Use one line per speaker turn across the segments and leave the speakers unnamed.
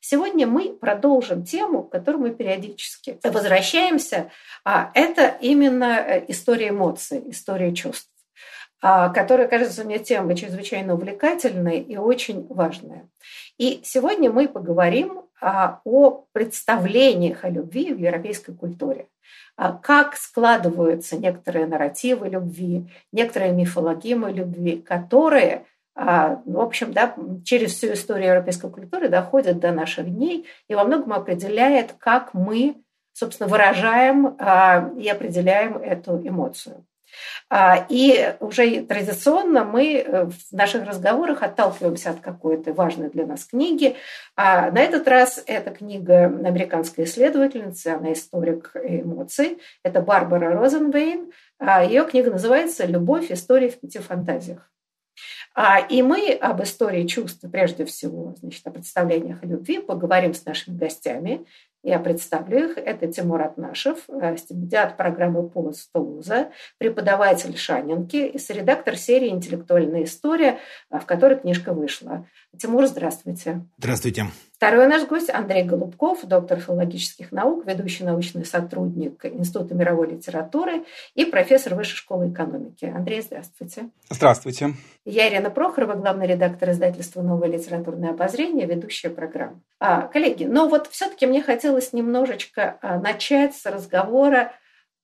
Сегодня мы продолжим тему, к которой мы периодически возвращаемся. А это именно э, история эмоций, история чувств а, которая кажется мне темой чрезвычайно увлекательной и очень важная. И сегодня мы поговорим а, о представлениях о любви в европейской культуре. А, как складываются некоторые нарративы любви, некоторые мифологемы любви, которые в общем, да, через всю историю европейской культуры доходят до наших дней и во многом определяет, как мы, собственно, выражаем а, и определяем эту эмоцию. А, и уже традиционно мы э, в наших разговорах отталкиваемся от какой-то важной для нас книги. А на этот раз это книга американской исследовательницы, она историк эмоций. Это Барбара Розенвейн. Ее книга называется «Любовь. История в пяти фантазиях». А, и мы об истории чувств, прежде всего, значит, о представлениях о любви, поговорим с нашими гостями. Я представлю их. Это Тимур Атнашев, стипендиат программы «Полос Тулуза», преподаватель Шанинки и редактор серии «Интеллектуальная история», в которой книжка вышла. Тимур, здравствуйте.
Здравствуйте.
Второй наш гость Андрей Голубков, доктор филологических наук, ведущий научный сотрудник Института мировой литературы и профессор Высшей школы экономики. Андрей, здравствуйте.
Здравствуйте.
Я Ирина Прохорова, главный редактор издательства «Новое литературное обозрение», ведущая программы. А, коллеги, но вот все-таки мне хотелось немножечко а, начать с разговора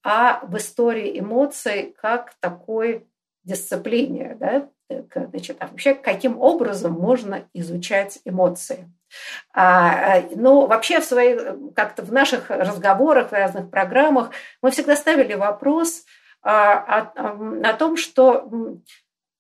об истории эмоций как такой дисциплине, да, значит, а вообще каким образом можно изучать эмоции. А, ну, вообще в своих, как-то в наших разговорах, в разных программах мы всегда ставили вопрос а, о, о том, что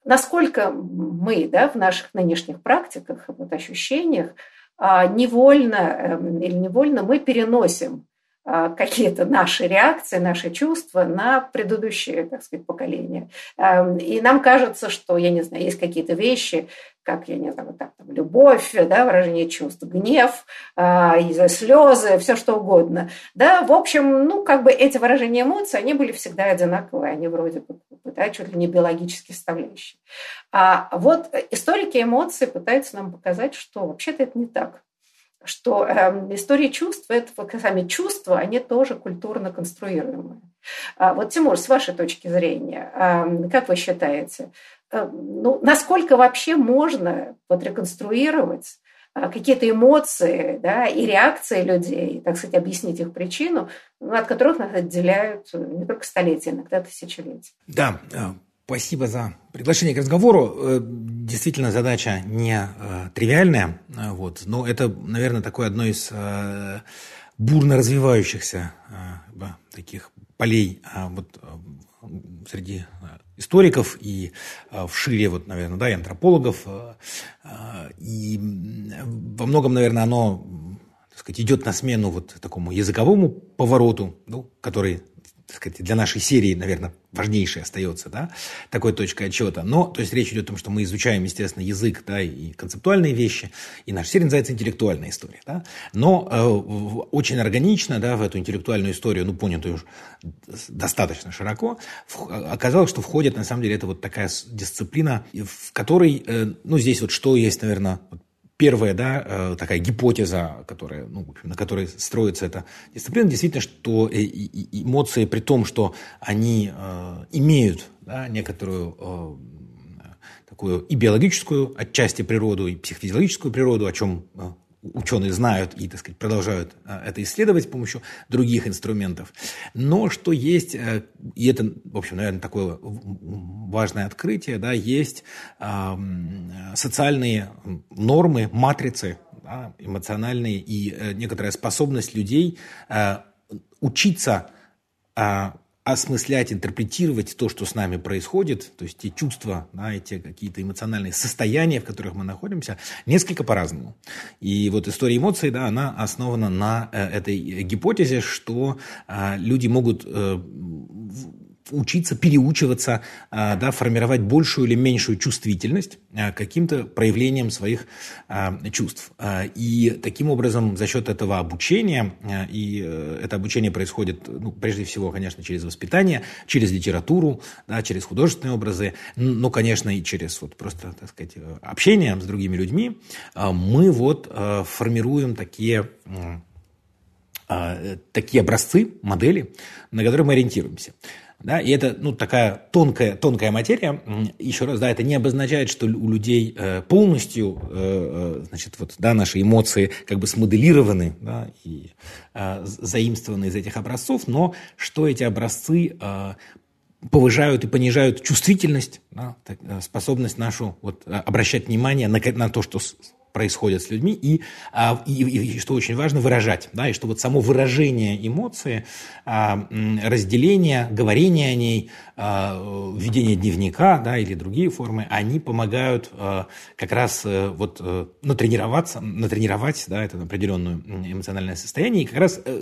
насколько мы да, в наших нынешних практиках, вот ощущениях, а, невольно эм, или невольно мы переносим какие-то наши реакции, наши чувства на предыдущие, так сказать, поколения. Эм, и нам кажется, что, я не знаю, есть какие-то вещи, как, я не знаю, вот так, там, любовь, да, выражение чувств, гнев, э, слезы, все что угодно. Да, в общем, ну, как бы эти выражения эмоций, они были всегда одинаковые, они вроде бы, да, чуть ли не биологически составляющие. А вот историки эмоций пытаются нам показать, что вообще-то это не так что э, история чувств, это сами чувства, они тоже культурно конструируемые. А вот, Тимур, с вашей точки зрения, э, как вы считаете, э, ну, насколько вообще можно вот, реконструировать э, какие-то эмоции да, и реакции людей, так сказать, объяснить их причину, ну, от которых нас отделяют не только столетия, иногда тысячелетия.
Да, э, Спасибо за приглашение к разговору. Э, действительно, задача не э, тривиальная, э, вот, но это, наверное, такое одно из бурно развивающихся таких полей вот, среди историков и в шире, вот, наверное, да, и антропологов. И во многом, наверное, оно так сказать, идет на смену вот такому языковому повороту, ну, который так сказать, для нашей серии, наверное, важнейшей остается, да, такой точкой отчета. Но, то есть, речь идет о том, что мы изучаем, естественно, язык, да, и концептуальные вещи, и наша серия называется «Интеллектуальная история», да. Но э, очень органично, да, в эту интеллектуальную историю, ну, понятую уж достаточно широко, в, оказалось, что входит, на самом деле, это вот такая дисциплина, в которой, э, ну, здесь вот что есть, наверное, первая да, э, такая гипотеза, которая, ну, на которой строится эта дисциплина, действительно, что э, эмоции, при том, что они э, имеют да, некоторую такую и биологическую отчасти природу, и психофизиологическую природу, о чем ученые знают и, так сказать, продолжают это исследовать с помощью других инструментов. Но что есть, и это, в общем, наверное, такое важное открытие, да, есть социальные нормы, матрицы, да, эмоциональные и некоторая способность людей учиться осмыслять, интерпретировать то, что с нами происходит, то есть те чувства, да, эти какие-то эмоциональные состояния, в которых мы находимся, несколько по-разному. И вот история эмоций, да, она основана на э, этой гипотезе, что э, люди могут э, учиться, переучиваться, а, да, формировать большую или меньшую чувствительность а, каким-то проявлением своих а, чувств. И таким образом за счет этого обучения, и э, это обучение происходит, ну, прежде всего, конечно, через воспитание, через литературу, да, через художественные образы, но, конечно, и через вот просто, так сказать, общение с другими людьми, мы вот формируем такие такие образцы, модели, на которые мы ориентируемся. Да, и это ну, такая тонкая, тонкая материя. Еще раз, да, это не обозначает, что у людей э, полностью э, э, значит, вот, да, наши эмоции как бы смоделированы да, и заимствованы из этих образцов, но что эти образцы повышают и понижают чувствительность, да, способность нашу вот, обращать внимание на, на то, что происходят с людьми, и, а, и, и, что очень важно, выражать. Да, и что вот само выражение эмоции, а, разделение, говорение о ней, а, ведение дневника да, или другие формы, они помогают как раз э, вот э, натренироваться, натренировать да, это определенное эмоциональное состояние, и как раз э,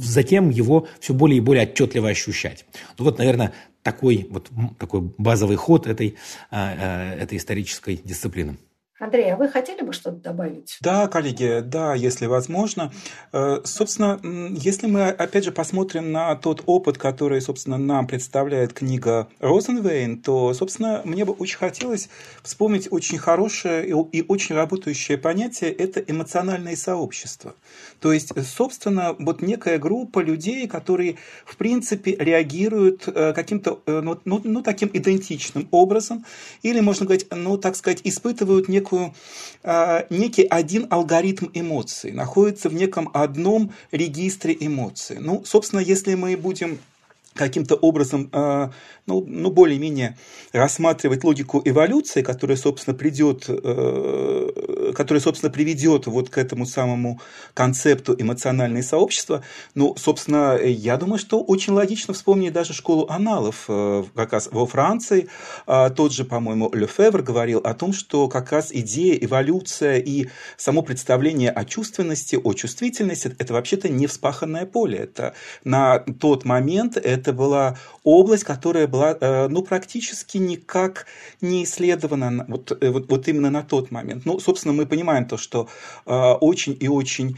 затем его все более и более отчетливо ощущать. Ну вот, наверное, такой, вот, такой базовый ход этой, этой исторической дисциплины.
Андрей, а вы хотели бы что-то добавить?
Да, коллеги, да, если возможно. Э, собственно, если мы, опять же, посмотрим на тот опыт, который, собственно, нам представляет книга Розенвейн, то, собственно, мне бы очень хотелось вспомнить очень хорошее и очень работающее понятие – это эмоциональное сообщество. То есть, собственно, вот некая группа людей, которые, в принципе, реагируют э, каким-то, э, ну, ну, ну таким идентичным образом, или, можно говорить, ну, так сказать, испытывают некую некую, э, некий один алгоритм эмоций, находится в неком одном регистре эмоций. Ну, собственно, если мы будем каким-то образом, э, ну, ну более-менее рассматривать логику эволюции, которая, собственно, придет, э, которая, собственно, приведет вот к этому самому концепту эмоциональное сообщества, ну, собственно, я думаю, что очень логично вспомнить даже школу аналов э, как раз во Франции. Тот же, по-моему, Лефевр говорил о том, что как раз идея, эволюция и само представление о чувственности, о чувствительности – это вообще-то не вспаханное поле. Это на тот момент это это была область, которая была э, ну, практически никак не исследована вот, э, вот, вот именно на тот момент. Ну, собственно, мы понимаем то, что э, очень и очень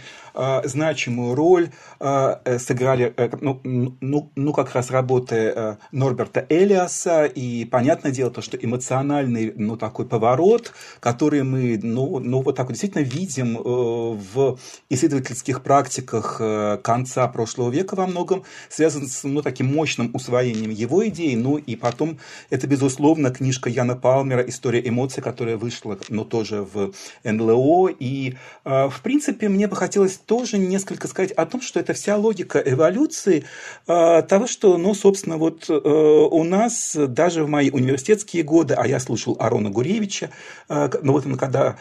значимую роль сыграли, ну, ну, ну, как раз работы Норберта Элиаса, и понятное дело то, что эмоциональный, ну, такой поворот, который мы, ну, ну вот так вот действительно видим в исследовательских практиках конца прошлого века во многом, связан с, ну, таким мощным усвоением его идей, ну и потом это, безусловно, книжка Яна Палмера «История эмоций», которая вышла, но тоже в НЛО, и, э, в принципе, мне бы хотелось тоже несколько сказать о том, что это вся логика эволюции э, того, что, ну, собственно, вот э, у нас даже в мои университетские годы, а я слушал Арона Гуревича, ну вот он когда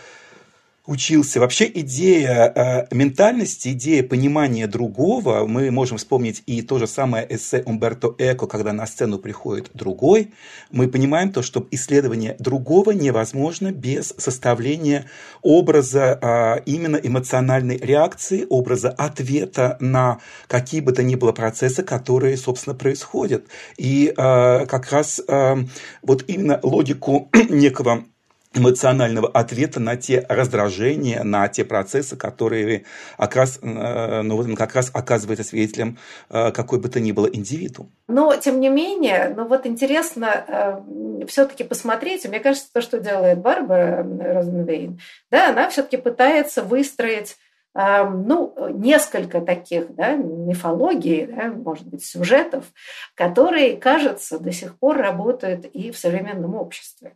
учился. Вообще идея э, ментальности, идея понимания другого, мы можем вспомнить и то же самое эссе Умберто Эко, когда на сцену приходит другой, мы понимаем то, что исследование другого невозможно без составления образа э, именно эмоциональной реакции, образа ответа на какие бы то ни было процессы, которые, собственно, происходят. И э, как раз э, вот именно логику некого эмоционального ответа на те раздражения, на те процессы, которые как раз, э, ну, как раз оказывается свидетелем э, какой бы то ни было индивиду.
Но, тем не менее, ну вот интересно э, все-таки посмотреть, мне кажется, то, что делает Барбара Розенвейн, да, она все-таки пытается выстроить ну, несколько таких да, мифологий, да, может быть, сюжетов, которые, кажется, до сих пор работают и в современном обществе.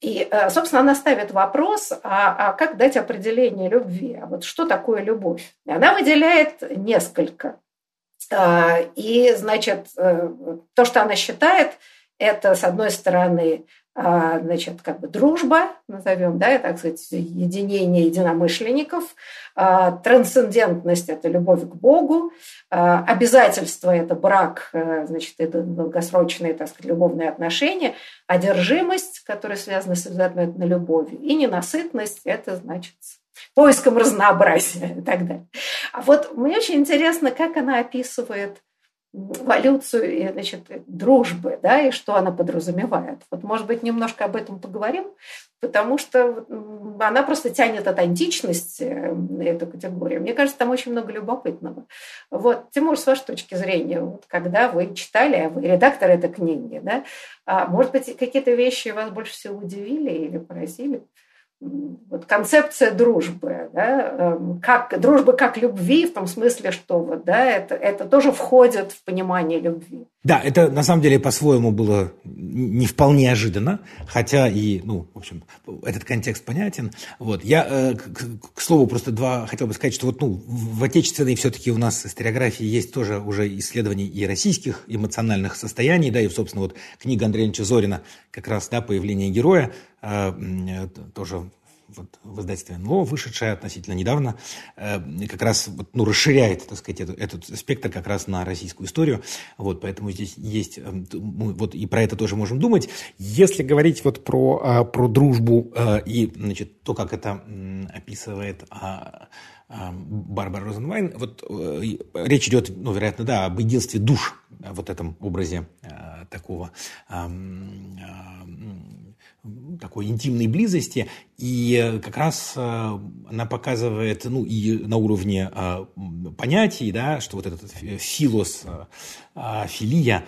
И, э, собственно, она ставит вопрос, а, а как дать определение любви? А вот что такое любовь? И она выделяет несколько. А, и, значит, э, то, что она считает, это, с одной стороны, значит, как бы дружба, назовем, да, так сказать, единение единомышленников, а, трансцендентность – это любовь к Богу, а, обязательство – это брак, э, значит, это долгосрочные, так сказать, любовные отношения, одержимость, которая связана с обязательной любовью, и ненасытность – это, значит, поиском разнообразия и так далее. А вот мне очень интересно, как она описывает эволюцию и, значит, дружбы, да, и что она подразумевает. Вот, может быть, немножко об этом поговорим, потому что она просто тянет от античности, эту категорию. Мне кажется, там очень много любопытного. Вот, Тимур, с вашей точки зрения, вот, когда вы читали, а вы редактор этой книги, да, а, может быть, какие-то вещи вас больше всего удивили или поразили? Вот концепция дружбы, да, эм, как, дружбы как любви, в том смысле, что вот, да, это, это тоже входит в понимание любви.
Да, это на самом деле по-своему было не вполне ожиданно, хотя и, ну, в общем, этот контекст понятен. Вот. Я, э, к, к слову, просто два хотел бы сказать, что вот, ну, в отечественной все-таки у нас историографии есть тоже уже исследования и российских эмоциональных состояний, да, и, собственно, вот книга Андрея Зорина, как раз, да, «Появление героя», Э, тоже вот в издательстве НЛО, вышедшая относительно недавно, э, как раз вот, ну, расширяет, так сказать, этот, этот спектр как раз на российскую историю. Вот, поэтому здесь есть, э, вот и про это тоже можем думать. Если говорить вот про, про дружбу и, значит, то, как это описывает а, а, Барбара Розенвайн, вот речь идет, ну, вероятно, да, об единстве душ, вот этом образе такого такой интимной близости, и как раз э, она показывает, ну, и на уровне э, понятий, да, что вот этот филос, э, филия,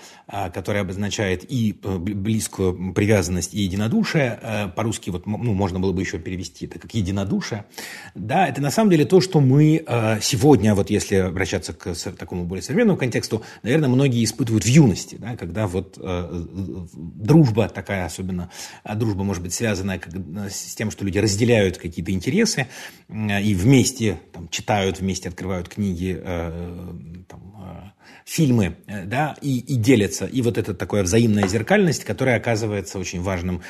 которая обозначает и близкую привязанность, и единодушие, по-русски вот, ну, можно было бы еще перевести это как единодушие, да, это на самом деле то, что мы сегодня, вот если обращаться к такому более современному контексту, наверное, многие испытывают в юности, да, когда вот дружба такая, особенно дружба может быть связанная с тем, что люди разделяют какие-то интересы и вместе там, читают, вместе открывают книги, э, там, э, фильмы, э, да, и, и делятся. И вот это такая взаимная зеркальность, которая оказывается очень важным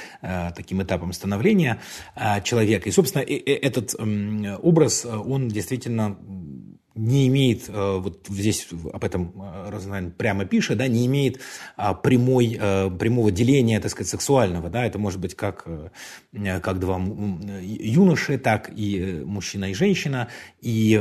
таким этапом становления человека. И, собственно, этот образ, он действительно не имеет, э, вот здесь об этом э, Розенайн прямо пишет, да, не имеет а, прямой, э, прямого деления, так сказать, сексуального. Да, это может быть как, как два юноши, так и мужчина и женщина. И,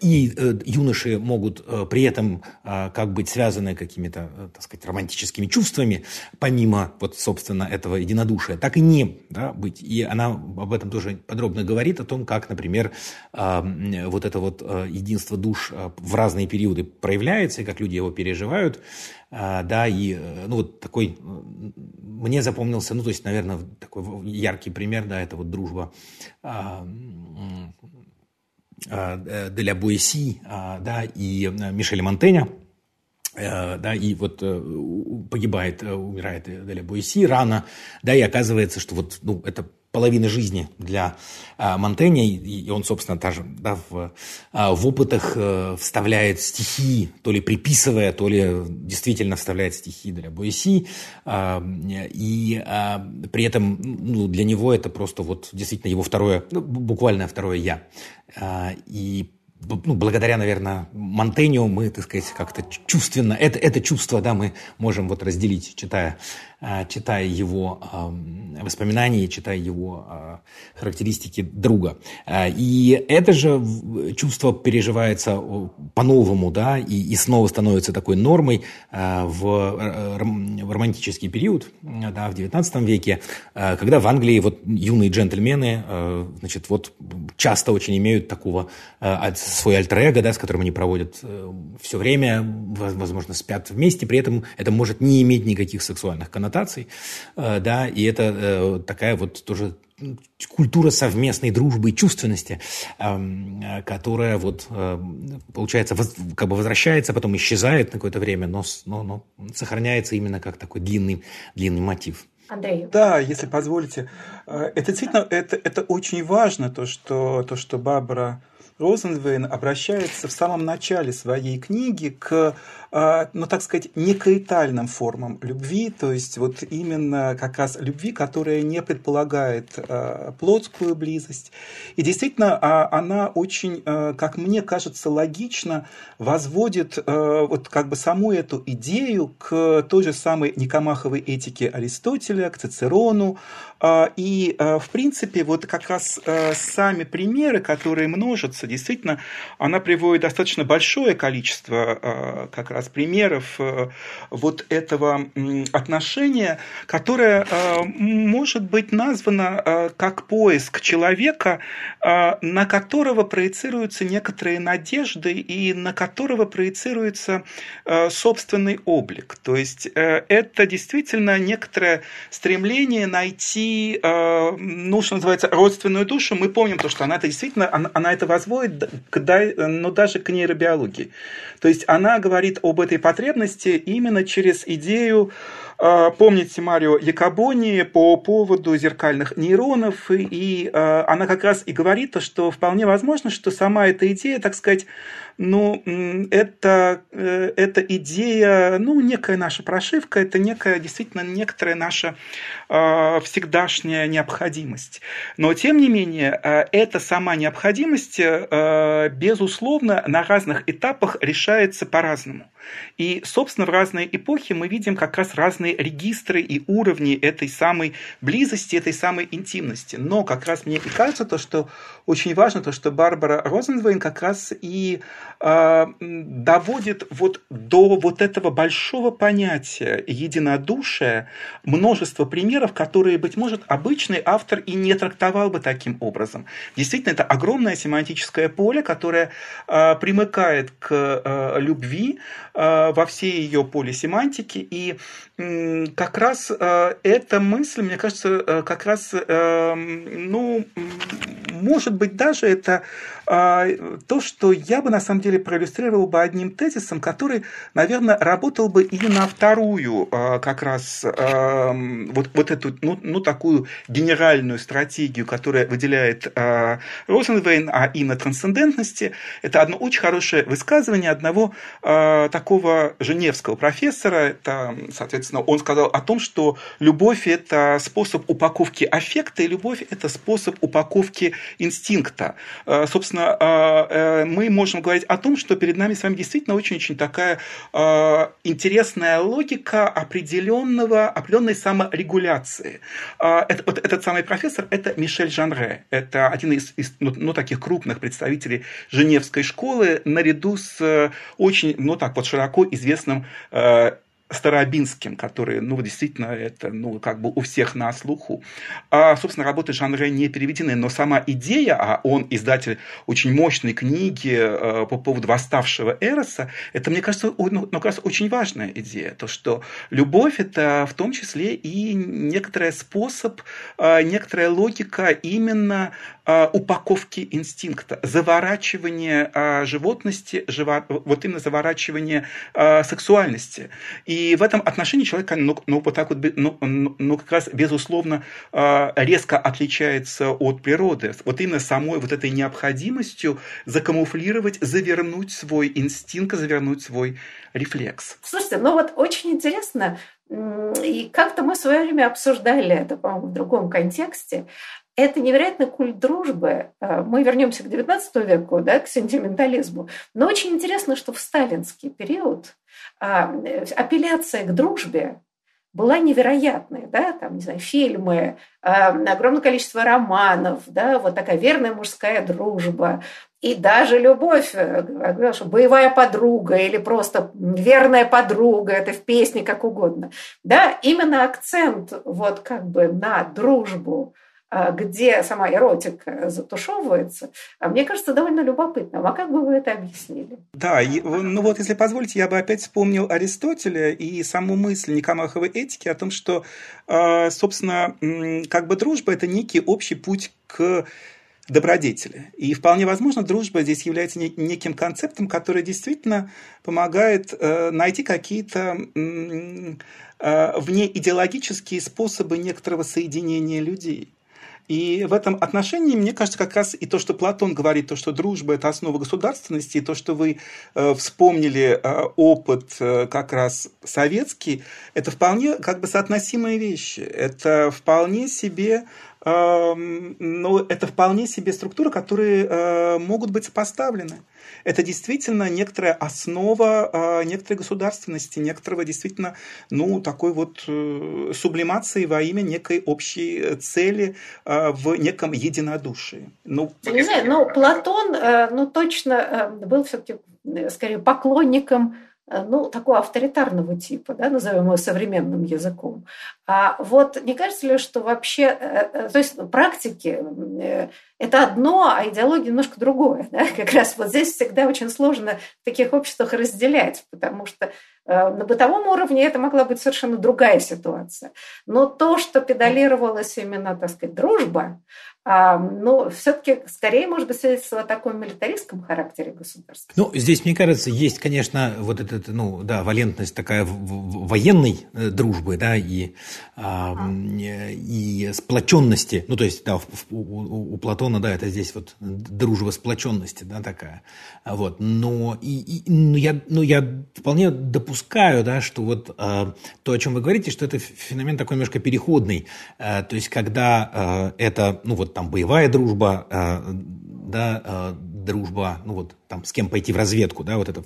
и юноши могут при этом как быть связаны какими-то, так сказать, романтическими чувствами, помимо, вот, собственно, этого единодушия, так и не да, быть. И она об этом тоже подробно говорит, о том, как, например, вот это вот единство единство душ э, в разные периоды проявляется, и как люди его переживают, э, да, и, э, ну, вот такой, мне запомнился, ну, то есть, наверное, такой яркий пример, да, это вот дружба Деля Буэси, да, и Мишеля Монтеня, да, и вот погибает, умирает Деля Буэси рано, да, и оказывается, что вот, ну, это половины жизни для а, Монтэня, и он, собственно, даже да, в, а, в опытах а, вставляет стихи, то ли приписывая, то ли действительно вставляет стихи для Боэси, а, и а, при этом ну, для него это просто вот действительно его второе, ну, буквально второе «я». И ну, благодаря, наверное, Монтеню мы, так сказать, как-то чувственно, это, это чувство, да, мы можем вот разделить, читая читая его воспоминания, читая его а, характеристики друга. И это же чувство переживается по-новому, да, и, и снова становится такой нормой в, романтический период, да, в XIX веке, когда в Англии вот юные джентльмены, значит, вот часто очень имеют такого свой альтер да, с которым они проводят э, все время, возможно, спят вместе, при этом это может не иметь никаких сексуальных коннотаций коннотаций, э, да, и это э, такая вот тоже культура совместной дружбы и чувственности, эм, которая вот, э, получается, как бы возвращается, потом исчезает на какое-то время, но, но, но сохраняется именно как такой длинный, длинный мотив.
Андрей.
Да, если позволите. Э, это действительно это, это очень важно, то что, то, что Барбара Розенвейн обращается в самом начале своей книги к а, ну, так сказать, некаитальным формам любви, то есть вот именно как раз любви, которая не предполагает а, плотскую близость. И действительно, а, она очень, как мне кажется, логично возводит вот как бы саму эту идею к той же самой Никомаховой этике Аристотеля, к Цицерону. И, в принципе, вот как раз сами примеры, которые множатся, действительно, она приводит достаточно большое количество как раз примеров э, вот этого отношения, которое э, может быть названо э, как поиск человека, на которого проецируются некоторые надежды и на которого проецируется собственный облик. То есть это действительно некоторое стремление найти, ну, что называется, родственную душу. Мы помним то, что она это действительно, она, она это возводит, ну, даже к нейробиологии. То есть она говорит об этой потребности именно через идею Помните Марио Якобони по поводу зеркальных нейронов, и а, она как раз и говорит, что вполне возможно, что сама эта идея, так сказать, ну, это, э, это идея, ну, некая наша прошивка, это некая, действительно, некоторая наша э, всегдашняя необходимость. Но, тем не менее, эта сама необходимость, э, безусловно, на разных этапах решается по-разному. И, собственно, в разные эпохи мы видим как раз разные регистры и уровни этой самой близости, этой самой интимности. Но как раз мне и кажется то, что очень важно, то, что Барбара Розенвейн как раз и э, доводит вот до вот этого большого понятия единодушия множество примеров, которые, быть может, обычный автор и не трактовал бы таким образом. Действительно, это огромное семантическое поле, которое э, примыкает к э, любви, во всей ее поле семантики. И как раз э, эта мысль, мне кажется, э, как раз, ну, может быть, даже это то, что я бы на самом деле проиллюстрировал бы одним тезисом, который, наверное, работал бы и на вторую как раз вот, вот эту, ну, ну, такую генеральную стратегию, которая выделяет Розенвейн, а и на трансцендентности. Это одно очень хорошее высказывание одного такого женевского профессора. Это, соответственно, он сказал о том, что любовь – это способ упаковки аффекта, и любовь – это способ упаковки инстинкта. Собственно, э, э, мы можем говорить о том, что перед нами с вами действительно очень-очень такая интересная логика определенного, определенной саморегуляции. Это, вот этот самый профессор – это Мишель Жанре. Это один из, из ну, ну, таких крупных представителей Женевской школы, наряду с очень, ну так вот, широко известным Старобинским, который, ну, действительно, это, ну, как бы у всех на слуху. А, собственно, работы жанра не переведены, но сама идея, а он издатель очень мощной книги э, по поводу восставшего Эроса, это, мне кажется, ну, ну, как раз очень важная идея, то, что любовь – это в том числе и некоторый способ, э, некоторая логика именно упаковки инстинкта, заворачивания э, животности, живо, вот именно заворачивания э, сексуальности. И в этом отношении человек, ну, ну вот так вот, ну, ну, ну, как раз, безусловно, а, резко отличается от природы. Вот именно самой вот этой необходимостью закамуфлировать, завернуть свой инстинкт, завернуть свой рефлекс.
Слушайте, ну вот очень интересно, и как-то мы в свое время обсуждали это, по-моему, в другом контексте. Это невероятный культ дружбы. А, мы вернемся к XIX веку, да, к сентиментализму. Но очень интересно, что в сталинский период а, апелляция к дружбе была невероятной, да, там, не знаю, фильмы, а, огромное количество романов, да, вот такая верная мужская дружба, и даже любовь, э, что боевая подруга или просто верная подруга, это в песне как угодно, да, именно акцент вот как бы на дружбу, где сама эротика затушевывается, а мне кажется, довольно любопытным. А как бы вы это объяснили?
Да, ну вот если позволите, я бы опять вспомнил Аристотеля и саму мысль Никомаховой этики о том, что, а, собственно, как бы дружба – это некий общий путь к добродетели. И вполне возможно, дружба здесь является неким концептом, который действительно помогает э, найти какие-то вне идеологические способы некоторого соединения людей. И в этом отношении, мне кажется, как раз и то, что Платон говорит, то, что дружба – это основа государственности, и то, что вы э, вспомнили э, опыт э, как раз советский, это вполне как бы соотносимые вещи. Это вполне себе ну, это вполне себе структуры, которые э, могут быть сопоставлены. Это действительно некоторая основа э, некоторой государственности, некоторого действительно, ну, такой вот э, сублимации во имя некой общей цели в неком единодушии.
Ну, не знаю, но Платон, ну, точно был все-таки скорее поклонником ну, такого авторитарного типа, да, назовем его современным языком. А вот не кажется ли, что вообще, э, э, то есть практики – это одно, а идеология немножко другое. Да? Как раз вот здесь всегда очень сложно в таких обществах разделять, потому что на бытовом уровне это могла быть совершенно другая ситуация. Но то, что педалировалась именно, так сказать, дружба, а, но все-таки скорее, может быть, свидетельство о таком милитаристском характере государства.
Ну, здесь, мне кажется, есть, конечно, вот эта, ну, да, валентность такая военной э, дружбы, да, и, а, и сплоченности, ну, то есть, да, у, у Платона, да, это здесь вот дружба сплоченности, да, такая, вот, но, и, и, ну, я, ну, я вполне допускаю, да, что вот а, то, о чем вы говорите, что это феномен такой немножко переходный, а, то есть, когда а, это, ну, вот там боевая дружба, э, да, э, дружба, ну вот там с кем пойти в разведку, да, вот эта,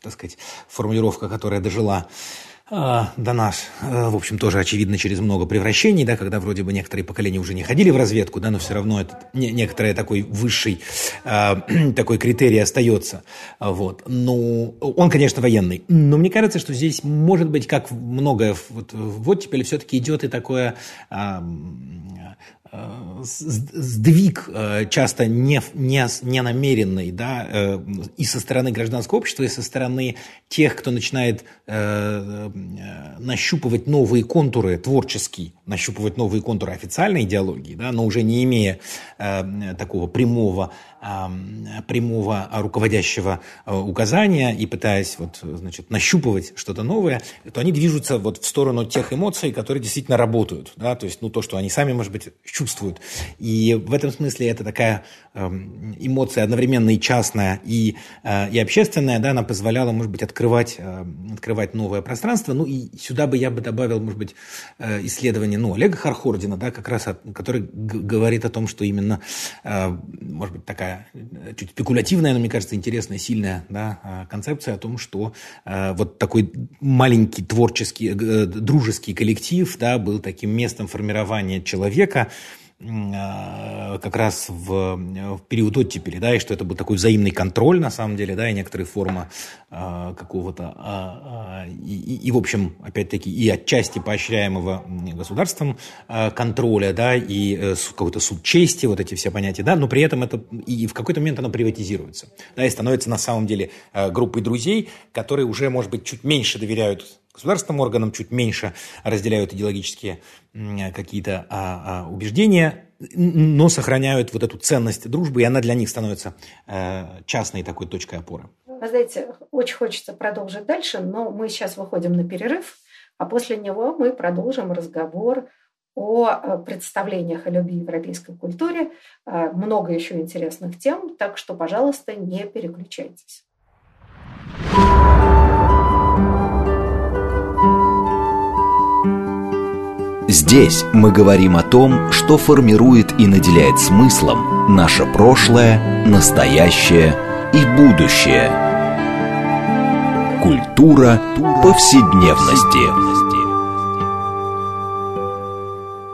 так сказать, формулировка, которая дожила. э, до нас, в общем, тоже очевидно через много превращений, да, когда вроде бы некоторые поколения уже не ходили в разведку, да, но все равно этот не, некоторый такой высший такой критерий остается, вот. Ну, он, конечно, военный, но мне кажется, что здесь может быть, как многое вот в оттепели, все-таки идет и такое Э, сдвиг э, часто не, не, не намеренный да, э, и со стороны гражданского общества, и со стороны тех, кто начинает нащупывать новые контуры творческие, нащупывать новые контуры официальной идеологии, да, но уже не имея такого прямого прямого руководящего указания и пытаясь вот, значит, нащупывать что-то новое, то они движутся вот в сторону тех эмоций, которые действительно работают. Да? То есть ну, то, что они сами, может быть, чувствуют. И в этом смысле это такая эм, эмоция одновременно и частная, и, э, и общественная. Да? Она позволяла, может быть, открывать, открывать новое пространство. Ну и сюда бы я бы добавил, может быть, э, исследование ну, Олега Хархордина, да, как раз, который говорит о том, что именно, может быть, такая такая э, чуть спекулятивная, но, мне кажется, интересная, сильная да, а, концепция о том, что э, вот такой маленький творческий, э, дружеский коллектив да, был таким местом формирования человека, как раз в, в период оттепели, да, и что это был такой взаимный контроль, на самом деле, да, и некоторая форма а, какого-то, а, а, и, и, в общем, опять-таки, и отчасти поощряемого государством а, контроля, да, и а, какого-то суд чести, вот эти все понятия, да, но при этом это и в какой-то момент оно приватизируется, да, и становится на самом деле а, группой друзей, которые уже, может быть, чуть меньше доверяют государственным органам чуть меньше разделяют идеологические какие-то а, а, убеждения, но сохраняют вот эту ценность дружбы, и она для них становится э, частной такой точкой опоры.
Вы знаете, очень хочется продолжить дальше, но мы сейчас выходим на перерыв, а после него мы продолжим разговор о э, представлениях о любви европейской культуре. Э, много еще интересных тем, так что, пожалуйста, не переключайтесь.
Здесь мы говорим о том, что формирует и наделяет смыслом наше прошлое, настоящее и будущее. Культура повседневности.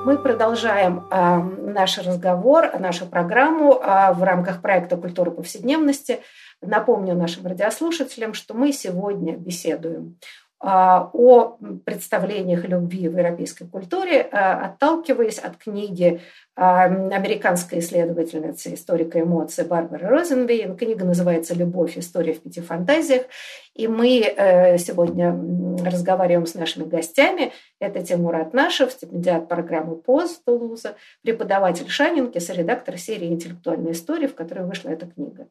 Мы продолжаем э, наш разговор, нашу программу э, в рамках проекта «Культура повседневности». Напомню нашим радиослушателям, что мы сегодня беседуем о представлениях любви в европейской культуре, а, отталкиваясь от книги американская исследовательница, историка эмоций Барбара Розенбейн. Книга называется «Любовь. История в пяти фантазиях». И мы э, сегодня разговариваем с нашими гостями. Это Тимур Атнашев, стипендиат программы ПОЗ Тулуза, преподаватель Шанинки, соредактор серии «Интеллектуальная история», в которой вышла эта книга.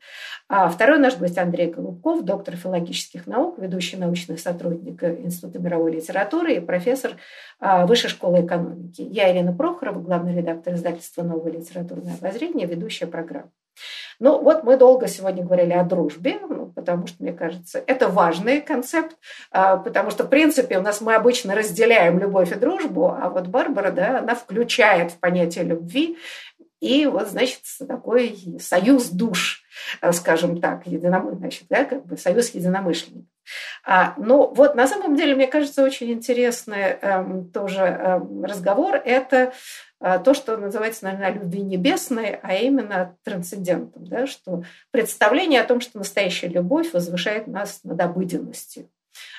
А второй наш гость Андрей Голубков, доктор филологических наук, ведущий научный сотрудник Института мировой литературы и профессор а, Высшей школы экономики. Я Ирина Прохорова, главный редактор издательства «Новое литературное обозрение», ведущая программы. Ну вот мы долго сегодня говорили о дружбе, ну, потому что, мне кажется, это важный концепт, а, потому что, в принципе, у нас мы обычно разделяем любовь и дружбу, а вот Барбара, да, она включает в понятие любви и вот, значит, такой союз душ, скажем так, единомышленников, значит, да, как бы союз единомышленников. А, ну, вот на самом деле, мне кажется, очень интересный эм, тоже эм, разговор – это э, то, что называется, наверное, любви небесной, а именно трансцендентом, да, что представление о том, что настоящая любовь возвышает нас над обыденностью.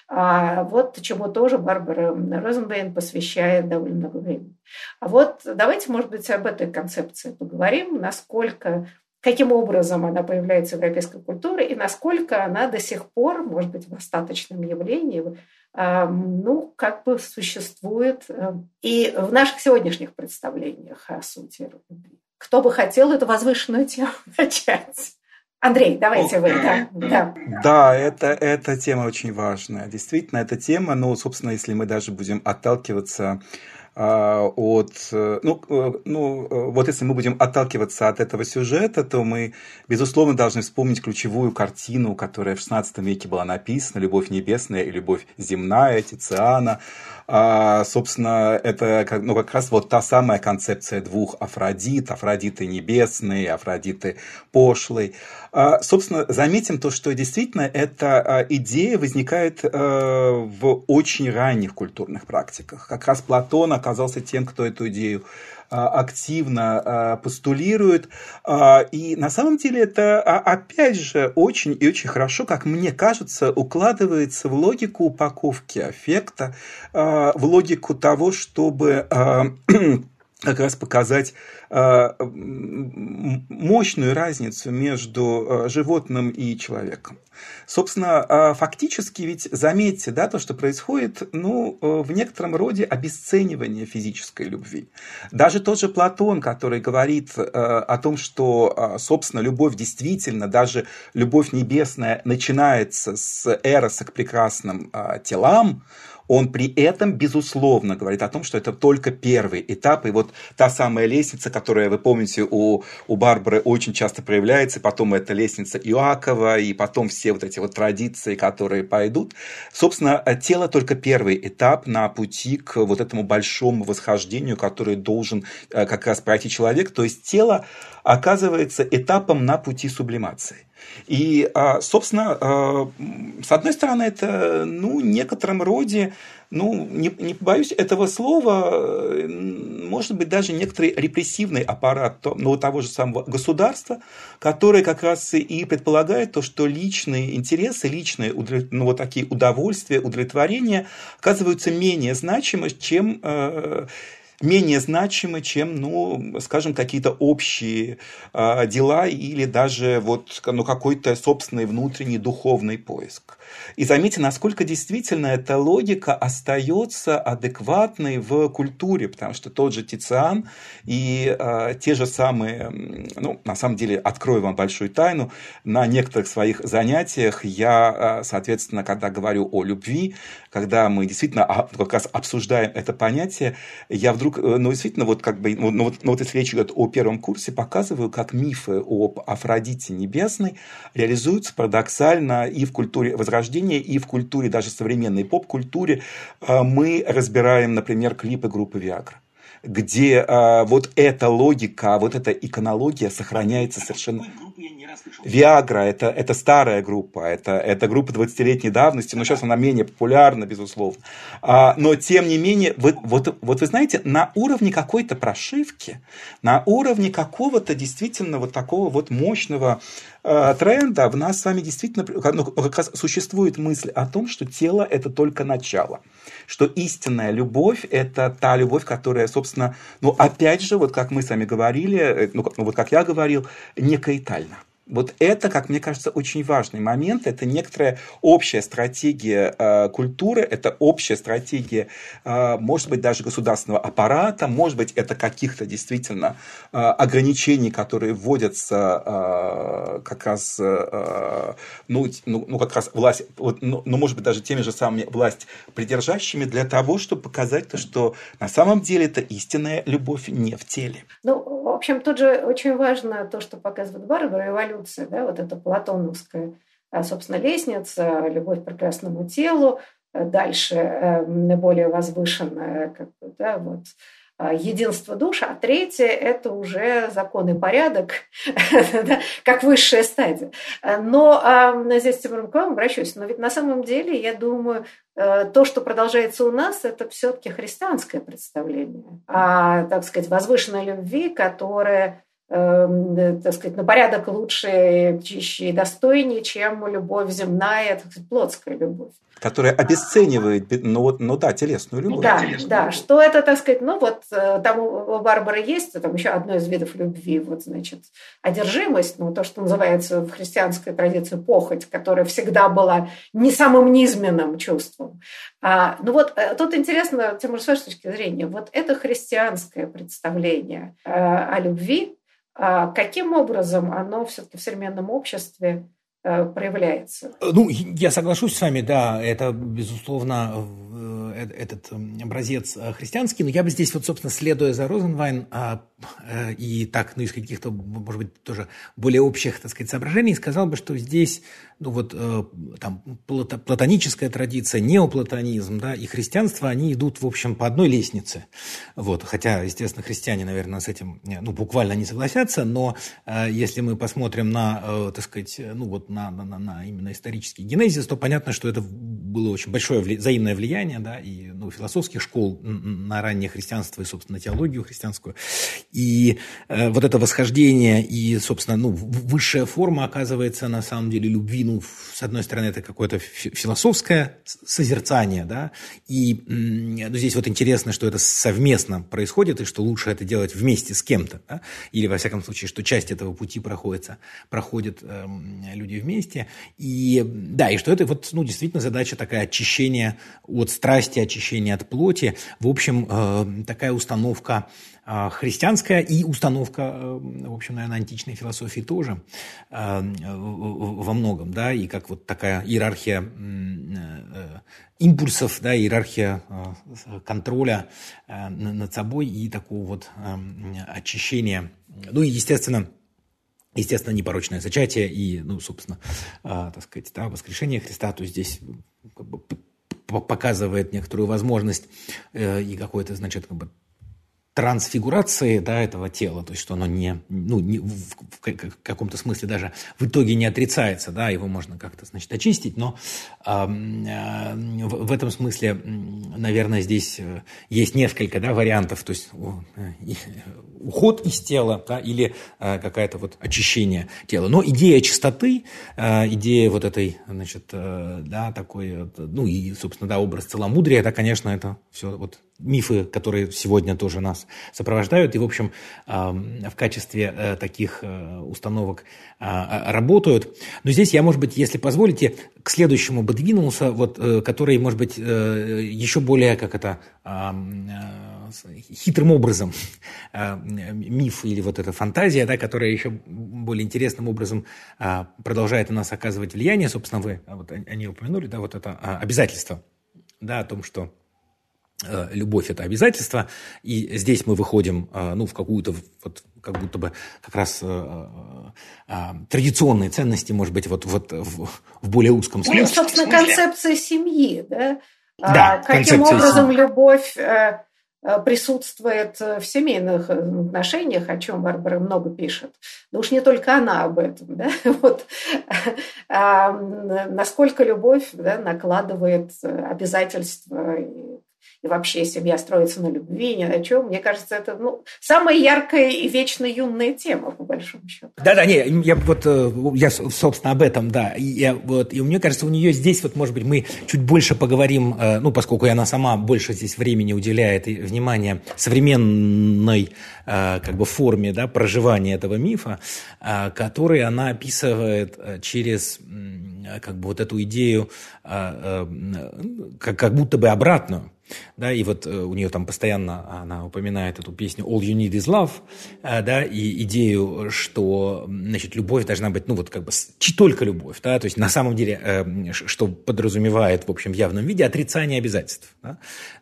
А вот чему тоже Барбара Розенбейн посвящает довольно много времени. А вот давайте, может быть, об этой концепции поговорим, насколько каким образом она появляется в европейской культуре и насколько она до сих пор, может быть, в остаточном явлении, а, ну, как бы существует э, и в наших сегодняшних представлениях о сути любви. Кто бы хотел эту возвышенную тему начать? Андрей, давайте вы. Да,
да. да это, эта тема очень важная. Действительно, эта тема, ну, собственно, если мы даже будем отталкиваться от, э, ну, э, ну, э, вот если мы будем отталкиваться от этого сюжета, то мы, безусловно, должны вспомнить ключевую картину, которая в XVI веке была написана, «Любовь небесная» и «Любовь земная» Тициана, а, собственно, это ну, как раз вот та самая концепция двух Афродит, Афродиты небесной, Афродиты пошлой. А, собственно, заметим то, что действительно эта а, идея возникает а, в очень ранних культурных практиках. Как раз Платон оказался тем, кто эту идею а, активно а, постулирует. А, и на самом деле это, опять же, очень и очень хорошо, как мне кажется, укладывается в логику упаковки аффекта, в логику того, чтобы как раз показать мощную разницу между животным и человеком. Собственно, а, фактически ведь заметьте, да, то, что происходит, ну, э, в некотором роде обесценивание физической любви. Даже тот же Платон, который говорит э, о том, что, собственно, любовь действительно, даже любовь небесная начинается с эроса к прекрасным телам, он при этом, безусловно, говорит о том, что это только первый этап, и вот та самая лестница, которая, вы помните, у, у Барбары очень часто проявляется, потом это лестница Иоакова, и потом все вот эти вот традиции, которые пойдут. Собственно, тело только первый этап на пути к вот этому большому восхождению, который должен э, как раз пройти человек, то есть тело оказывается этапом на пути сублимации. И, а, собственно, а, с одной стороны, это, ну, некотором роде, ну, не, не боюсь этого слова, может быть, даже некоторый репрессивный аппарат ну, того же самого государства, который как раз и предполагает то, что личные интересы, личные ну, вот такие удовольствия, удовлетворения оказываются менее значимы, чем э, менее значимы, чем, ну, скажем, какие-то общие э, дела или даже вот ну, какой-то собственный внутренний духовный поиск. И заметьте, насколько действительно эта логика остается адекватной в культуре, потому что тот же Тициан и э, те же самые, ну, на самом деле, открою вам большую тайну, на некоторых своих занятиях я, э, соответственно, когда говорю о любви, когда мы действительно как раз обсуждаем это понятие, я вдруг, э, ну, действительно, вот как бы, ну, ну, вот, ну, вот если речь идет о первом курсе, показываю, как мифы об Афродите Небесной реализуются парадоксально и в культуре Возрождения, и в культуре, даже современной поп-культуре. Э, мы разбираем, например, клипы группы Виагра где а, вот эта логика, вот эта иконология сохраняется совершенно... Виагра это, это старая группа, это, это группа 20-летней давности, но сейчас она менее популярна, безусловно. А, но тем не менее, вы, вот, вот вы знаете, на уровне какой-то прошивки, на уровне какого-то действительно вот такого вот мощного тренда в нас с вами действительно ну, как раз существует мысль о том, что тело – это только начало, что истинная любовь – это та любовь, которая, собственно, ну, опять же, вот как мы с вами говорили, ну, вот как я говорил, не каэтальна. Вот это, как мне кажется, очень важный момент. Это некоторая общая стратегия э, культуры, это общая стратегия, э, может быть, даже государственного аппарата, может быть, это каких-то действительно э, ограничений, которые вводятся э, как раз, э, ну, ну, ну, как раз власть, вот, ну, ну, может быть, даже теми же самыми власть придержащими для того, чтобы показать то, что на самом деле это истинная любовь не в теле.
Ну, в общем, тут же очень важно то, что показывает Барбара, эволюция, да, вот эта платоновская, а, собственно, лестница, любовь к прекрасному телу, э, дальше э, более возвышенная, как бы, да, вот, а, единство душ, а третье – это уже закон и порядок, как высшая стадия. Но здесь Тимур к вам обращусь, но ведь на самом деле, я думаю, э, то, что продолжается у нас, это все-таки христианское представление о, так сказать, возвышенной любви, которая так сказать, на порядок лучше, чище и достойнее, чем любовь земная, так сказать, плотская любовь.
Которая обесценивает, ну, ну да, телесную любовь.
Да,
телесную
да, любовь. что это, так сказать, ну вот э, там у Барбары есть, там еще одно из видов любви, вот, значит, одержимость, ну, то, что называется в христианской традиции похоть, которая всегда была не самым низменным чувством. А, ну вот э, тут интересно, Тимур, с вашей точки зрения, вот это христианское представление э, о любви, а каким образом оно все-таки в современном обществе проявляется?
Ну, я соглашусь с вами, да, это, безусловно, э, этот образец э, христианский, но я бы здесь, вот, собственно, следуя за Розенвайн, а, и так, ну, из каких-то, может быть, тоже более общих, так сказать, соображений, сказал бы, что здесь ну вот э, там платоническая традиция, неоплатонизм, да, и христианство, они идут, в общем, по одной лестнице. Вот, хотя, естественно, христиане, наверное, с этим, ну, буквально не согласятся, но э, если мы посмотрим на, э, так сказать, ну, вот на, на, на именно исторический генезис, то понятно, что это было очень большое вли- взаимное влияние, да, и, ну, философских школ на раннее христианство и, собственно, теологию христианскую. И э, вот это восхождение и, собственно, ну, высшая форма оказывается на самом деле любви ну, с одной стороны, это какое-то философское созерцание, да, и ну, здесь вот интересно, что это совместно происходит, и что лучше это делать вместе с кем-то, да? или, во всяком случае, что часть этого пути проходится, проходят э, люди вместе, и да, и что это вот, ну, действительно задача такая очищения от страсти, очищения от плоти, в общем, э, такая установка а, христианская и установка, э, в общем, наверное, античной философии тоже во многом, да, и как вот такая иерархия э, импульсов, да, иерархия э, контроля над собой и такого вот очищения. Ну и, естественно, естественно, непорочное зачатие и, ну, собственно, так сказать, да, воскрешение Христа, то здесь как бы показывает некоторую возможность и какой-то, значит, как бы трансфигурации да, этого тела, то есть что оно не, ну, не в, каком-то смысле даже в итоге не отрицается, да, его можно как-то, значит, очистить, но э, э, в, в этом смысле, наверное, здесь э, есть несколько, да, вариантов, то есть э, уход из тела, да, или э, какое-то вот очищение тела. Но идея чистоты, э, идея вот этой, значит, э, да, такой, ну и, собственно, да, образ целомудрия, да, конечно, это все вот мифы, которые сегодня тоже нас сопровождают и, в общем, в качестве э, таких э, установок а, а, работают. Но здесь я, может быть, если позволите, к следующему бы двинулся, вот, э, который, может быть, еще более, как это, хитрым образом миф или вот эта фантазия, да, которая еще более интересным образом а, продолжает на нас оказывать влияние, собственно, вы вот они упомянули, да, вот это обязательство, да, о том, что любовь – это обязательство, и здесь мы выходим э, ну, в какую-то, вот, как будто бы как раз э, э, традиционные ценности, может быть, вот, вот в, в более узком ну, смысле. Ну,
собственно, концепция семьи, да?
Да,
а, Каким образом семьи. любовь присутствует в семейных отношениях, о чем Барбара много пишет. Но уж не только она об этом. Да? Вот. А, насколько любовь да, накладывает обязательства И вообще семья строится на любви, ни на чем. Мне кажется, это ну, самая яркая и вечно юная тема, по большому счету.
Да-да, не, я вот, э, я, собственно, об этом, да. Я, вот, и мне кажется, у нее здесь, вот, может быть, мы чуть больше поговорим, э, ну, поскольку она сама больше здесь времени уделяет и внимания современной э, как бы форме да, проживания этого мифа, который она описывает через как бы вот эту идею как, как будто бы обратную. Да, и вот э, у нее там постоянно она упоминает эту песню «All you need is love», э, да, и идею, что, значит, любовь должна быть, ну, вот как бы только любовь, да, то есть на самом деле, э, что подразумевает, в общем, в явном виде отрицание обязательств, да,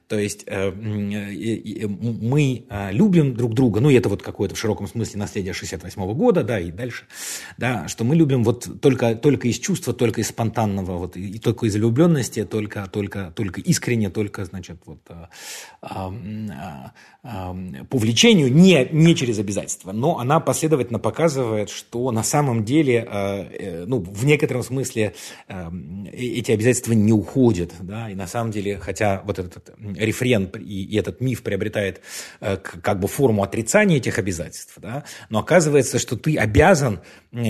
то есть э, мы э, любим друг друга, ну и это вот какое-то в широком смысле наследие 68 года, да, и дальше, да, что мы любим вот только, только из чувства, только из спонтанного, вот, и только из влюбленности, только, только, только искренне, только, значит, вот, э, по влечению, не, не через обязательства. Но она последовательно показывает, что на самом деле, ну, в некотором смысле эти обязательства не уходят, да, и на самом деле, хотя вот этот рефрен и, этот миф приобретает э, как бы форму отрицания этих обязательств, да, но оказывается, что ты обязан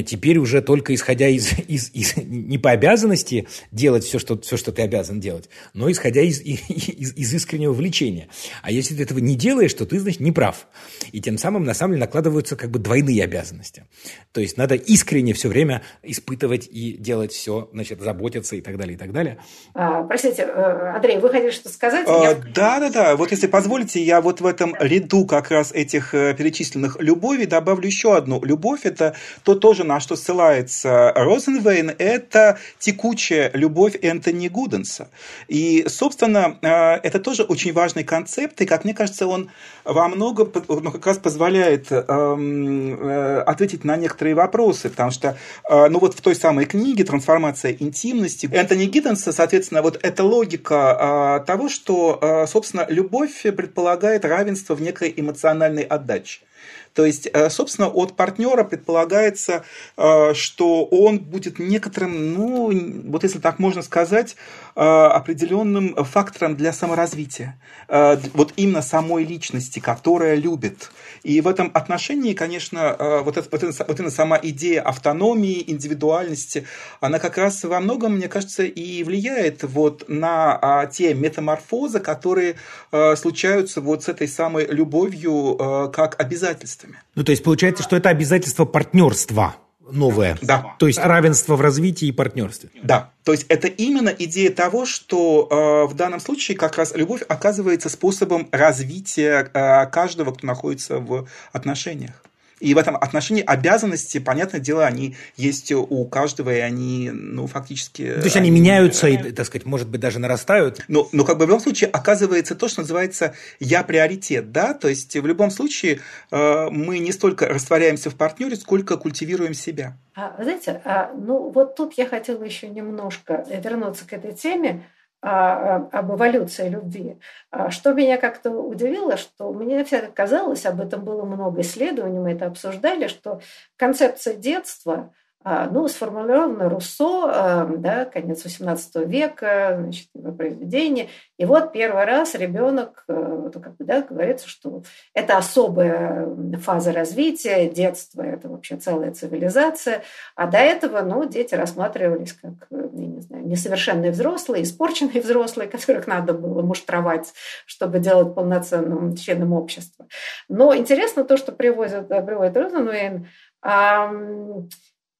теперь уже только исходя из, из, из не по обязанности делать все что, все, что ты обязан делать, но исходя из, из, из искреннего влечения. А если ты этого не делаешь, то ты, значит, не прав. И тем самым, на самом деле, накладываются как бы двойные обязанности. То есть надо искренне все время испытывать и делать все, значит, заботиться и так далее, и так далее.
А, простите, э, Андрей, вы хотели что сказать? А,
я... Да, да, да. Вот если позволите, я вот в этом ряду как раз этих э, перечисленных любовей добавлю еще одну. Любовь – это то, то тоже на что ссылается Розенвейн, это текучая любовь Энтони Гуденса. И, собственно, э, это тоже очень важный концепт, и, как мне кажется, он во многом ну, как раз позволяет эм, э, ответить на некоторые вопросы, потому что, э, ну вот в той самой книге «Трансформация интимности» Энтони Гидденса, соответственно, вот эта логика того, что, собственно, любовь предполагает равенство в некой эмоциональной отдаче. То есть, э, собственно, от партнера предполагается, э, что он будет некоторым, ну, вот если так можно сказать, э, определенным фактором для саморазвития. Вот именно самой личности, которая любит. И в этом отношении, конечно, вот, это, вот, это, вот эта сама идея автономии, индивидуальности, она как раз во многом, мне кажется, и влияет вот на а, те метаморфозы, которые случаются вот с этой самой любовью как обязательствами.
Ну, то есть получается, что это обязательство партнерства новое.
Да.
То есть равенство в развитии и партнерстве.
Да. То есть это именно идея того, что э, в данном случае как раз любовь оказывается способом развития э, каждого, кто находится в отношениях. И в этом отношении обязанности, понятное дело, они есть у каждого, и они, ну, фактически...
То есть они, они меняются и, так сказать, может быть, даже нарастают?
Но, но как бы в любом случае оказывается то, что называется «я приоритет», да? То есть в любом случае э, мы не столько растворяемся в партнере, сколько культивируем себя.
А, знаете, а, ну вот тут я хотела еще немножко вернуться к этой теме, об эволюции любви. А, что меня как-то удивило, что мне всегда казалось, об этом было много исследований, мы это обсуждали, что концепция детства – а, ну, сформулировано Руссо, а, да, конец XVIII века, значит, его произведение. И вот первый раз ребенок, э, как бы, да, говорится, что это особая фаза развития, детство – это вообще целая цивилизация. А до этого, ну, дети рассматривались как, э, я не знаю, несовершенные взрослые, испорченные взрослые, которых надо было муштровать, чтобы делать полноценным членом общества. Но интересно то, что приводит, приводит Розенвейн,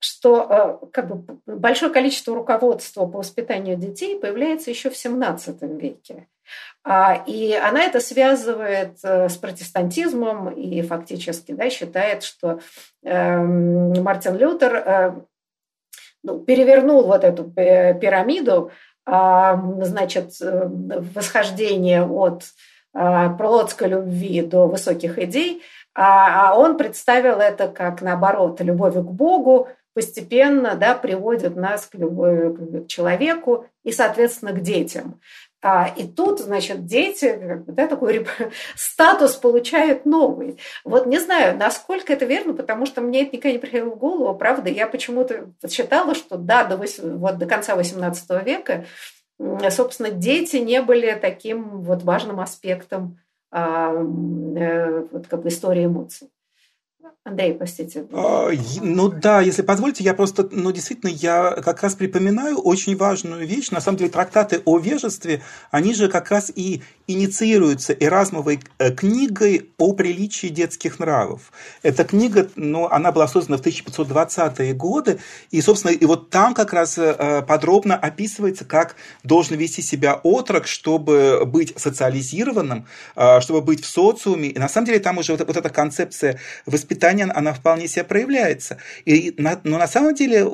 что э, как бы, большое количество руководства по воспитанию детей появляется еще в XVII веке. А, и она это связывает э, с протестантизмом и фактически да, считает, что эм, Мартин Лютер э, ну, перевернул вот эту пирамиду, а, значит, восхождение от плотской любви до высоких идей, а, а он представил это как, наоборот, любовь к Богу, постепенно да, приводит нас к любой к человеку и, соответственно, к детям. А, и тут, значит, дети да, такой статус получают новый. Вот не знаю, насколько это верно, потому что мне это никогда не приходило в голову. Правда, я почему-то считала, что да, до, вот, до конца XVIII века собственно, дети не были таким вот важным аспектом а, э, вот как бы истории эмоций. Андрей, простите. А,
ну да, если позволите, я просто, ну действительно, я как раз припоминаю очень важную вещь. На самом деле трактаты о вежестве, они же как раз и инициируются Эразмовой э, книгой о приличии детских нравов. Эта книга, ну, она была создана в 1520-е годы, и, собственно, и вот там как раз э, подробно описывается, как должен вести себя отрок, чтобы быть социализированным, э, чтобы быть в социуме. И на самом деле там уже вот, вот эта концепция воспитания, она вполне себя проявляется. И, но на самом деле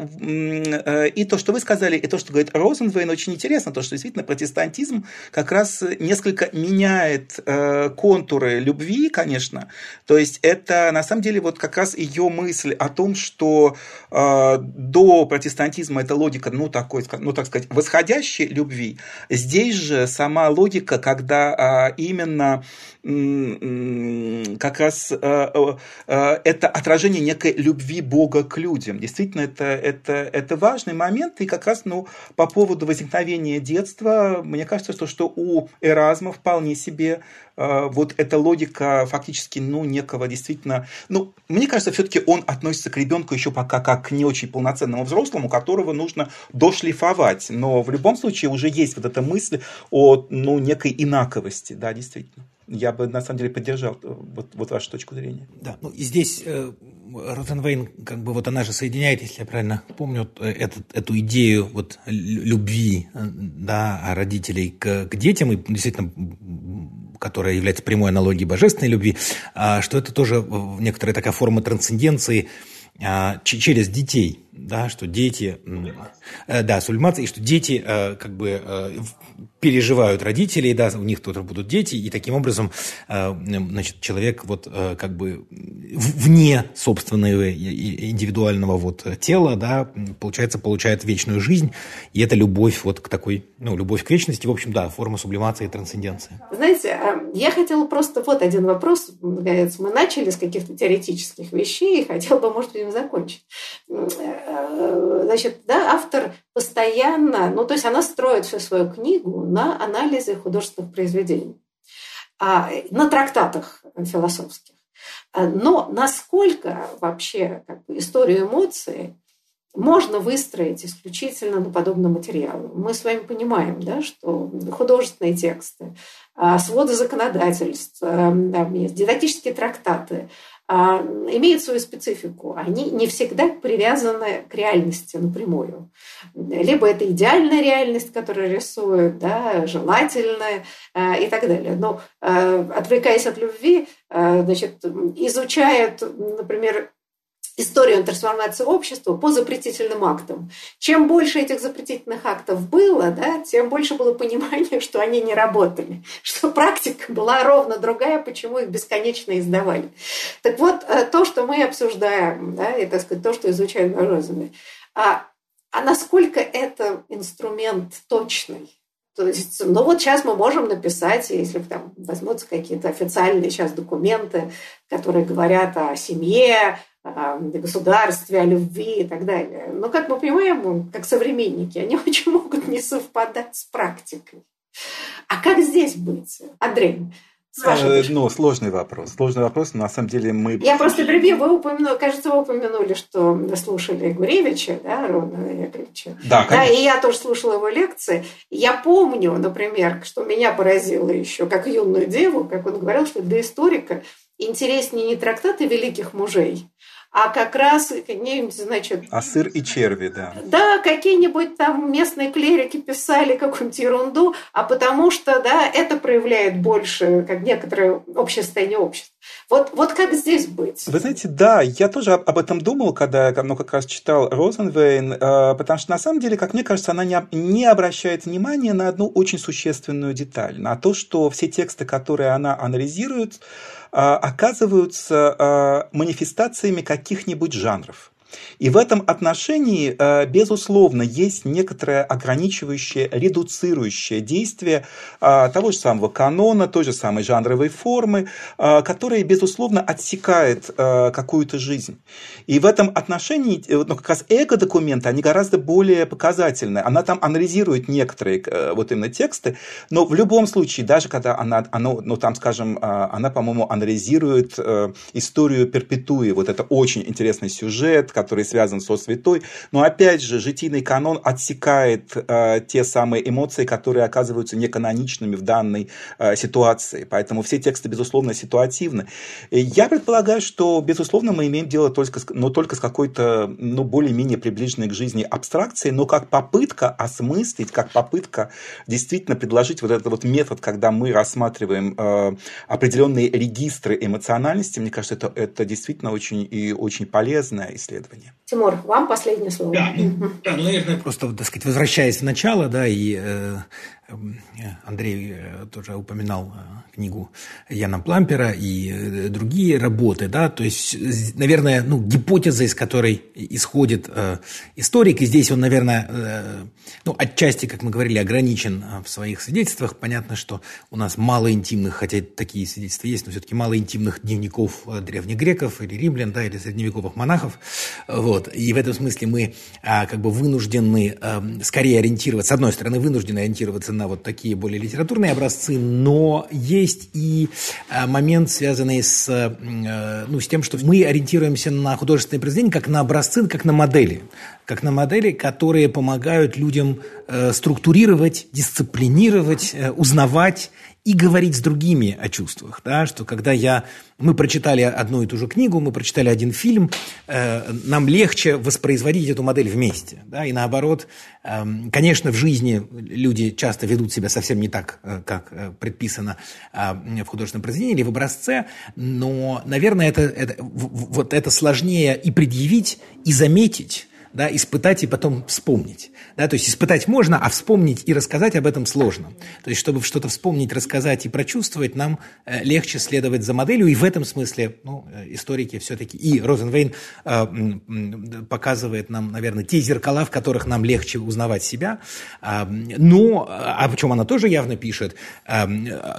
и то, что вы сказали, и то, что говорит Розенвейн, очень интересно, то, что действительно протестантизм как раз несколько меняет э, контуры любви, конечно. То есть это на самом деле вот как раз ее мысль о том, что э, до протестантизма эта логика, ну такой, ну так сказать, восходящей любви. Здесь же сама логика, когда э, именно как раз э, э, э, это отражение некой любви Бога к людям. Действительно, это, это, это важный момент. И как раз ну, по поводу возникновения детства, мне кажется, что, что у Эразма вполне себе вот эта логика фактически, ну, некого действительно... Ну, мне кажется, все-таки он относится к ребенку еще пока как к не очень полноценному взрослому, которого нужно дошлифовать. Но в любом случае уже есть вот эта мысль о, ну, некой инаковости, да, действительно я бы на самом деле поддержал э, вот, вот вашу точку зрения.
Да, ну и здесь э, Розенвейн, как бы вот она же соединяет, если я правильно помню, э, этот, эту идею вот любви э, да, родителей к, к детям, и действительно которая является прямой аналогией божественной любви, а, что это тоже некоторая такая форма трансценденции а, через детей, да, что дети, да, сублимация, и что дети как бы переживают родители, да, у них тоже будут дети, и таким образом, э, значит, человек вот э, как бы вне собственного индивидуального вот тела, да, получается, получает вечную жизнь, и это любовь вот к такой, ну, любовь к вечности, в общем, да, форма сублимации и трансценденции.
Знаете, а, я хотела просто вот один вопрос, мы начали с каких-то теоретических вещей, и хотела бы, может быть, закончить. Э, значит, да, автор постоянно, ну, то есть она строит всю свою книгу на анализе художественных произведений, а, на трактатах философских. А, но насколько вообще как бы, историю эмоций можно выстроить исключительно на подобном материале? Мы с вами понимаем, да, что художественные тексты, а, своды законодательств, дидактические трактаты, имеют свою специфику. Они не всегда привязаны к реальности напрямую. Либо это идеальная реальность, которая рисует, да, желательная а, и так далее. Но а, отвлекаясь от любви, значит, изучают, например, историю трансформации общества по запретительным актам. Чем больше этих запретительных актов было, да, тем больше было понимания, что они не работали, что практика была ровно другая, почему их бесконечно издавали. Так вот, э, то, что мы обсуждаем, да, и, так сказать, то, что изучаем на Розуме, а, а насколько это инструмент точный? То есть, ну вот сейчас мы можем написать, если там возьмутся какие-то официальные сейчас документы, которые говорят о семье, о государстве, о любви и так далее. Но, как мы понимаем, как современники, они очень могут не совпадать с практикой. А как здесь быть? Андрей,
Э, ну, сложный вопрос. Сложный вопрос, но на самом деле мы...
Я просто прибью, вы упомянули, кажется, вы упомянули, что вы слушали Гуревича, да, Ровна Яковлевича.
Да, конечно. Да,
и я тоже слушала его лекции. Я помню, например, что меня поразило еще, как юную деву, как он говорил, что для историка интереснее не трактаты великих мужей, а как раз какие-нибудь, значит...
А сыр и черви, да.
Да, какие-нибудь там местные клерики писали какую-нибудь ерунду, а потому что, да, это проявляет больше, как некоторое общее состояние общества. Вот, вот как здесь быть?
Вы знаете, да, я тоже об этом думал, когда ну, как раз читал Розенвейн, э, потому что на самом деле, как мне кажется, она не, не обращает внимания на одну очень существенную деталь, на то, что все тексты, которые она анализирует, оказываются а, манифестациями каких-нибудь жанров. И в этом отношении, э, безусловно, есть некоторое ограничивающее, редуцирующее действие э, того же самого канона, той же самой жанровой формы, э, которая, безусловно, отсекает какую-то жизнь. И в этом отношении, ну, как раз эго-документы, они гораздо более показательны. Она там анализирует некоторые вот именно тексты, но в любом случае, даже когда она, она ну, там, скажем, она, по-моему, анализирует историю перпетуи, вот это очень интересный сюжет, который связан со святой. Но опять же, житийный канон отсекает э, те самые эмоции, которые оказываются неканоничными в данной э, ситуации. Поэтому все тексты, безусловно, ситуативны. И я предполагаю, что, безусловно, мы имеем дело только, но только с какой-то ну, более-менее приближенной к жизни абстракцией, но как попытка осмыслить, как попытка действительно предложить вот этот вот метод, когда мы рассматриваем э, определенные регистры эмоциональности, мне кажется, это, это действительно очень и очень полезное исследование.
Тимур, вам последнее слово.
Да, ну, да, ну наверное, просто, так сказать, возвращаясь в начало, да, и э, Андрей э, тоже упоминал э, книгу Яна Плампера и э, другие работы, да, то есть, наверное, ну, гипотеза, из которой исходит историк, и здесь он, наверное, ну, отчасти, как мы говорили, ограничен в своих свидетельствах. Понятно, что у нас мало интимных, хотя такие свидетельства есть, но все-таки мало интимных дневников древних греков или римлян, да, или средневековых монахов, вот, и в этом смысле мы а, как бы вынуждены а, скорее ориентироваться, с одной стороны, вынуждены ориентироваться на вот такие более литературные образцы, но есть и а, момент, связанный с, э, ну, с тем, что мы ориентируемся на художественные произведения как на образцы, как на модели, как на модели, которые помогают людям э, структурировать, дисциплинировать, э, узнавать и говорить с другими о чувствах. Да? Что когда я, мы прочитали одну и ту же книгу, мы прочитали один фильм, э, нам легче воспроизводить эту модель вместе. Да? И наоборот, э, конечно, в жизни люди часто ведут себя совсем не так, э, как э, предписано э, в художественном произведении или в образце, но, наверное, это, это, вот это сложнее и предъявить, и заметить, да, испытать и потом вспомнить. Да, то есть испытать можно, а вспомнить и рассказать об этом сложно. То есть, чтобы что-то вспомнить, рассказать и прочувствовать, нам э, легче следовать за моделью. И в этом смысле ну, э, историки все-таки... И Розенвейн э, показывает нам, наверное, те зеркала, в которых нам легче узнавать себя. Э, но, о чем она тоже явно пишет,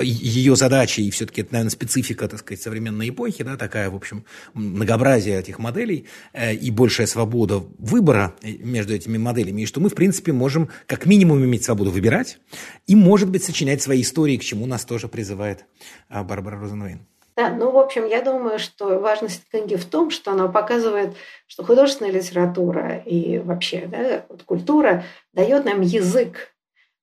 ее задача, и все-таки это, наверное, специфика, так сказать, современной эпохи, да, такая, в общем, многообразие этих моделей и большая свобода выбора э, между этими моделями, и что мы, в принципе, можем как минимум иметь свободу выбирать и, может быть, сочинять свои истории, к чему нас тоже призывает а, Барбара Розенвейн.
Да, ну, в общем, я думаю, что важность книги в том, что она показывает, что художественная литература и вообще да, культура дает нам язык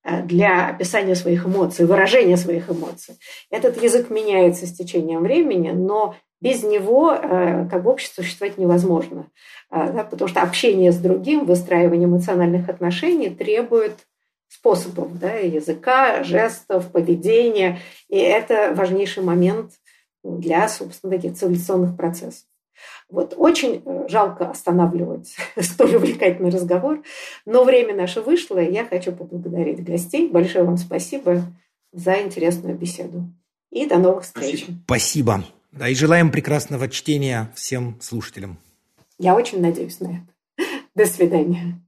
э, для описания своих эмоций, выражения своих эмоций. Этот язык меняется с течением времени, но без него э, как бы общество существовать невозможно. А, да, потому что общение с другим, выстраивание эмоциональных отношений требует способов, да, языка, жестов, поведения. И это важнейший момент для, собственно, таких цивилизационных процессов. Вот очень э, жалко останавливать столь увлекательный разговор, но время наше вышло, и я хочу поблагодарить гостей. Большое вам спасибо за интересную беседу. И до новых встреч.
Спасибо. Да, и желаем прекрасного чтения всем слушателям.
Я очень надеюсь на это. До свидания.